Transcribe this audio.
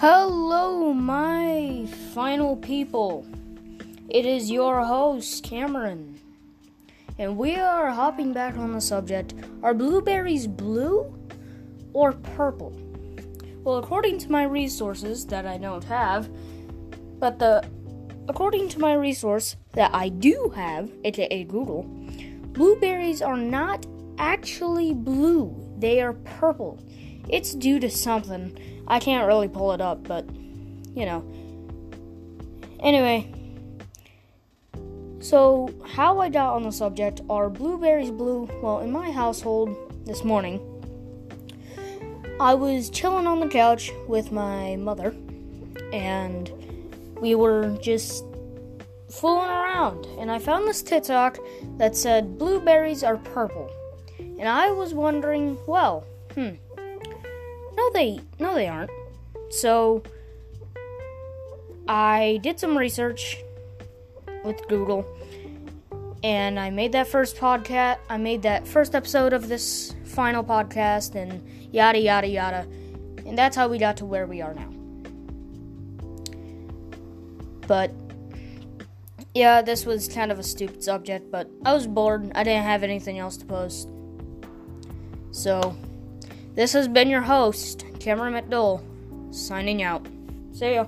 Hello, my final people. It is your host, Cameron. And we are hopping back on the subject Are blueberries blue or purple? Well, according to my resources that I don't have, but the according to my resource that I do have, aka Google, blueberries are not actually blue. They are purple. It's due to something. I can't really pull it up, but you know. Anyway, so how I got on the subject are blueberries blue? Well, in my household this morning, I was chilling on the couch with my mother, and we were just fooling around, and I found this TikTok that said blueberries are purple, and I was wondering, well, hmm they no they aren't. So I did some research with Google and I made that first podcast. I made that first episode of this final podcast and yada yada yada. And that's how we got to where we are now. But yeah, this was kind of a stupid subject, but I was bored. I didn't have anything else to post. So this has been your host, Cameron McDowell, signing out. See ya.